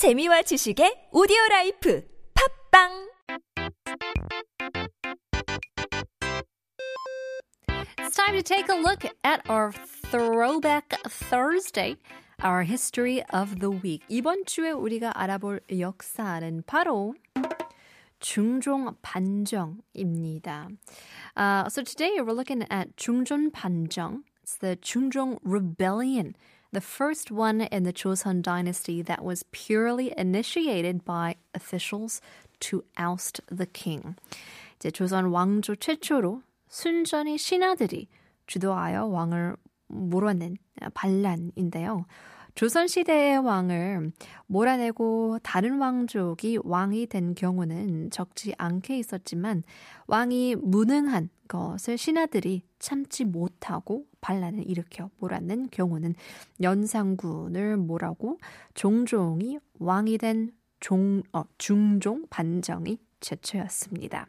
재미와 지식의 오디오 라이프 팝빵 It's time to take a look at our Throwback Thursday, our history of the week. 이번 주에 우리가 알아볼 역사는 바로 중종 반정입니다. Uh, so today we're looking at 중종 반정. It's the 중종 rebellion, the first one in the Joseon dynasty that was purely initiated by officials to oust the king. 이제 조선 왕조 최초로 순전히 신하들이 주도하여 왕을 몰아낸 반란인데요. 조선시대의 왕을 몰아내고 다른 왕족이 왕이 된 경우는 적지 않게 있었지만 왕이 무능한 것을 신하들이 참지 못하고 반란을 일으켜 몰아낸 경우는 연산군을 몰아고 종종이 왕이 된 종, 어, 중종 반정이 최초였습니다.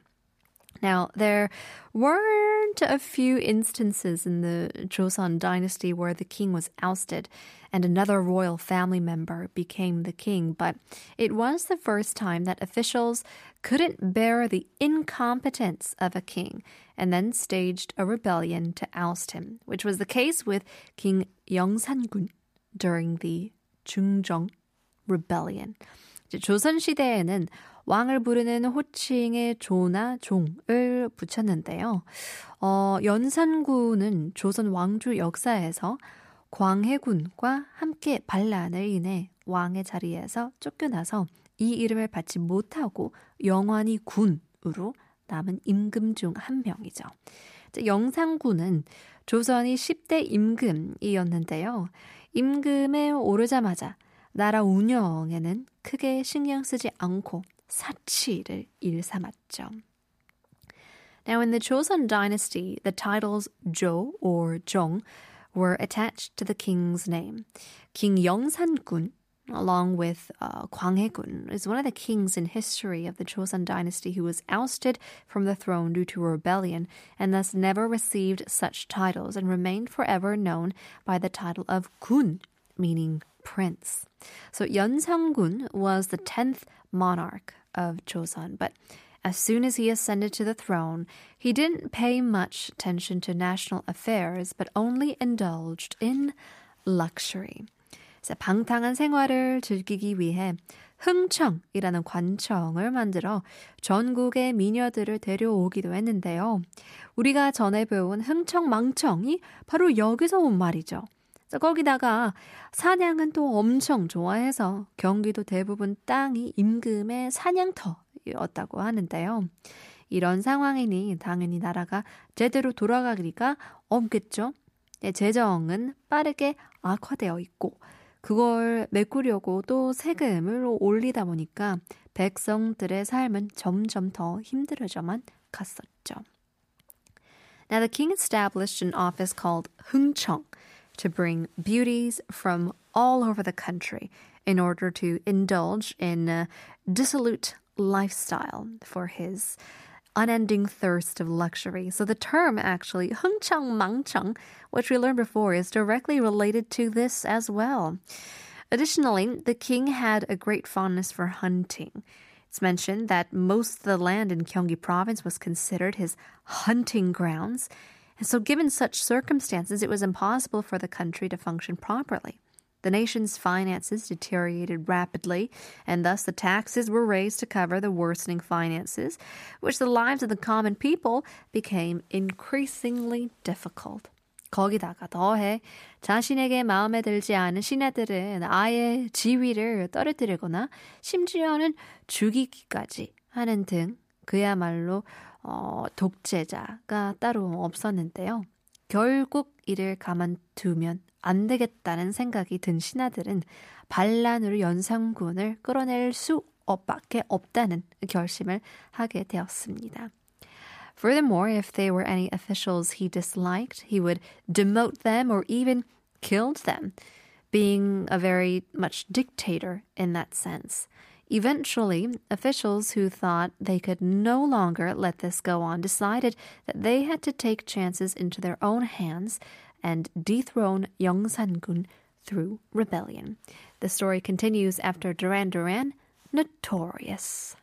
Now, there weren't a few instances in the Joseon dynasty where the king was ousted and another royal family member became the king, but it was the first time that officials couldn't bear the incompetence of a king and then staged a rebellion to oust him, which was the case with King Yeongsan-gun during the Chungjeong rebellion. 조선 시대에는 왕을 부르는 호칭에 조나 종을 붙였는데요. 어, 연산군은 조선 왕조 역사에서 광해군과 함께 반란을 인해 왕의 자리에서 쫓겨나서 이 이름을 받지 못하고 영원히 군으로 남은 임금 중 한 명이죠. 영상군은 조선이 10대 임금이었는데요. 임금에 오르자마자 나라 운영에는 크게 신경 쓰지 않고 사치를 일삼았죠. Now, in the Joseon dynasty, the titles Jo or Jong were attached to the king's name. King Yeongsan-gun, along with uh, Gwanghae-gun, is one of the kings in history of the Joseon dynasty who was ousted from the throne due to a rebellion and thus never received such titles and remained forever known by the title of Gun, meaning prince. So Yeonsang-gun was the 10th monarch of Joseon, but as soon as he ascended to the throne, he didn't pay much attention to national affairs, but only indulged in luxury. 방탕한 생활을 즐기기 위해 흥청이라는 관청을 만들어 전국의 미녀들을 데려오기도 했는데요. 우리가 전에 배운 흥청망청이 바로 여기서 온 말이죠. 거기다가 사냥은 또 엄청 좋아해서 경기도 대부분 땅이 임금의 사냥터였다고 하는데요. 이런 상황이니 당연히 나라가 제대로 돌아가기가 없겠죠. 재정은 빠르게 악화되어 있고 그걸 메꾸려고 또 세금을 올리다 보니까 백성들의 삶은 점점 더 힘들어져만 갔었죠. Now the king established an office called 흥청 to bring beauties from all over the country in order to indulge in a dissolute lifestyle for his unending thirst of luxury. So the term actually, 흥청망청, which we learned before, is directly related to this as well. Additionally, the king had a great fondness for hunting. It's mentioned that most of the land in Gyeonggi province was considered his hunting grounds. And so, given such circumstances, it was impossible for the country to function properly. The nation's finances deteriorated rapidly, and thus the taxes were raised to cover the worsening finances, which the lives of the common people became increasingly difficult. 거기다가 더해 자신에게 마음에 들지 않은 신하들은 아예 지위를 떨어뜨리거나 심지어는 죽이기까지 하는 등 그야말로 어, 독재자가 따로 없었는데요. 결국 이를 가만두면 안 되겠다는 생각이 든 신하들은 반란으로 연산군을 끌어낼 수 밖에 없다는 결심을 하게 되었습니다. Furthermore, if there were any officials he disliked, he would demote them or even killed them, being a very much dictator in that sense. Eventually, officials who thought they could no longer let this go on decided that they had to take chances into their own hands and dethrone Yeongsan-gun through rebellion. The story continues after Duran Duran, Notorious.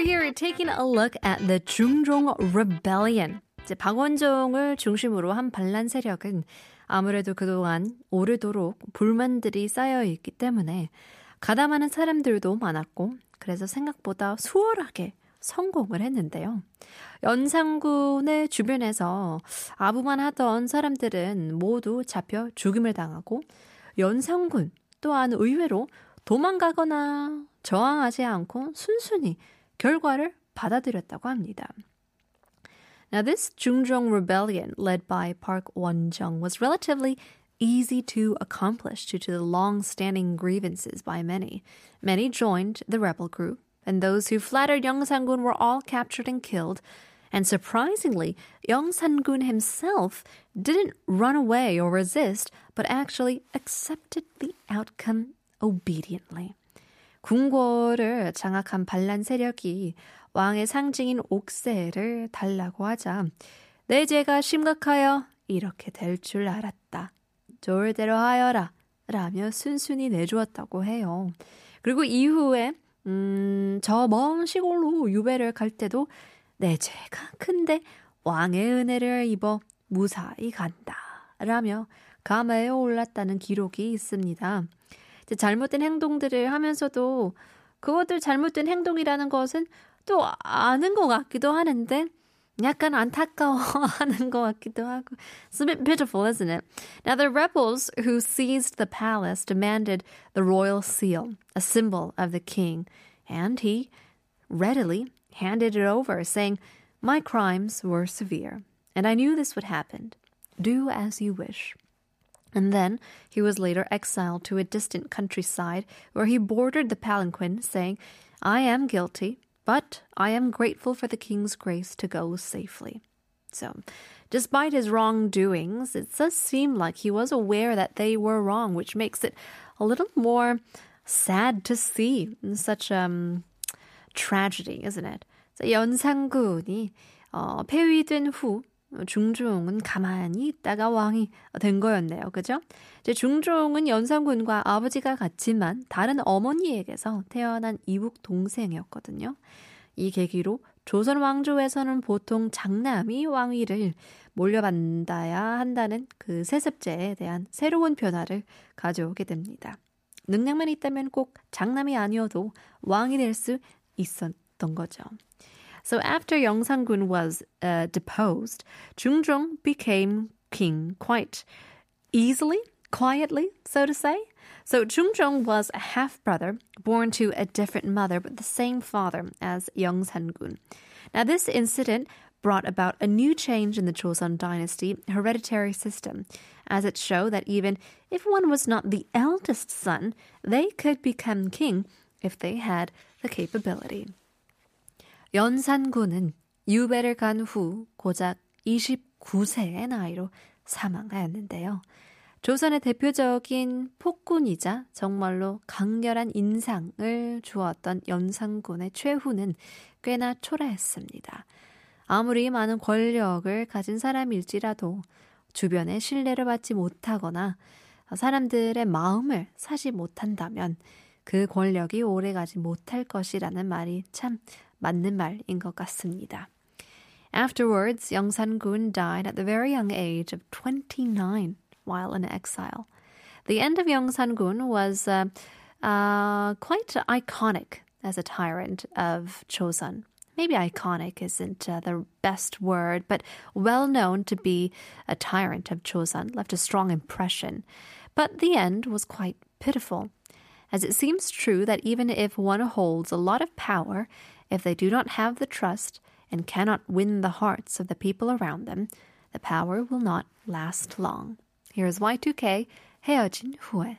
We are here taking a look at the 중종 Rebellion. 이제 박원종을 중심으로 한 반란 세력은 아무래도 그동안 오래도록 불만들이 쌓여 있기 때문에 가담하는 사람들도 많았고 그래서 생각보다 수월하게 성공을 했는데요. 연산군의 주변에서 아부만 하던 사람들은 모두 잡혀 죽임을 당하고 연산군 또한 의외로 도망가거나 저항하지 않고 순순히 결과를 받아들였다고 합니다. Now, this Jungjong rebellion, led by Park Won-jung, was relatively easy to accomplish due to the long-standing grievances by many. Many joined the rebel group, and those who flattered Young Sang-gun were all captured and killed. And surprisingly, Young Sang-gun himself didn't run away or resist, but actually accepted the outcome obediently. 궁궐을 장악한 반란 세력이 왕의 상징인 옥새를 달라고 하자 내 죄가 심각하여 이렇게 될 줄 알았다. 좋을 대로 하여라. 라며 순순히 내주었다고 해요. 그리고 이후에 음, 저 먼 시골로 유배를 갈 때도 내 죄가 큰데 왕의 은혜를 입어 무사히 간다. 라며 감회에 올랐다는 기록이 있습니다. 잘못된 행동들을 하면서도 그것들 잘못된 행동이라는 것은 또 아는 것 같기도 하는데 약간 안타까워하는 것 같기도 하고. It's a bit pitiful, isn't it? Now, the rebels who seized the palace demanded the royal seal, a symbol of the king, and he readily handed it over, saying, My crimes were severe, and I knew this would happen. Do as you wish. And then he was later exiled to a distant countryside where he bordered the palanquin, saying, I am guilty, but I am grateful for the king's grace to go safely. So, despite his wrongdoings, it does seem like he was aware that they were wrong, which makes it a little more sad to see such um tragedy, isn't it? So, 연산군이 어, 폐위된 후 중종은 가만히 있다가 왕이 된 거였네요. 그죠? 이제 중종은 연산군과 아버지가 같지만 다른 어머니에게서 태어난 이북 동생이었거든요. 이 계기로 조선 왕조에서는 보통 장남이 왕위를 몰려받아야 한다는 그 세습제에 대한 새로운 변화를 가져오게 됩니다. 능력만 있다면 꼭 장남이 아니어도 왕이 될 수 있었던 거죠. So after Yongsan-gun was uh, deposed, Jungjong became king quite easily, quietly, so to say. So Jungjong was a half brother born to a different mother but the same father as Yongsan-gun. Now this incident brought about a new change in the Joseon dynasty hereditary system, as it showed that even if one was not the eldest son, they could become king if they had the capability. 연산군은 유배를 간 후 고작 29세의 나이로 사망하였는데요. 조선의 대표적인 폭군이자 정말로 강렬한 인상을 주었던 연산군의 최후는 꽤나 초라했습니다. 아무리 많은 권력을 가진 사람일지라도 주변의 신뢰를 받지 못하거나 사람들의 마음을 사지 못한다면 그 권력이 오래 가지 못할 것이라는 말이 참 맞는 말인 것 같습니다. Afterwards, Young San-gun died at the very young age of 29 while in exile. The end of Young San-gun was uh, uh, quite iconic as a tyrant of Chosun. Maybe iconic isn't uh, the best word, but well known to be a tyrant of Chosun, left a strong impression. But the end was quite pitiful, as it seems true that even if one holds a lot of power, if they do not have the trust and cannot win the hearts of the people around them, the power will not last long. Here is Y2K 헤어진 후에.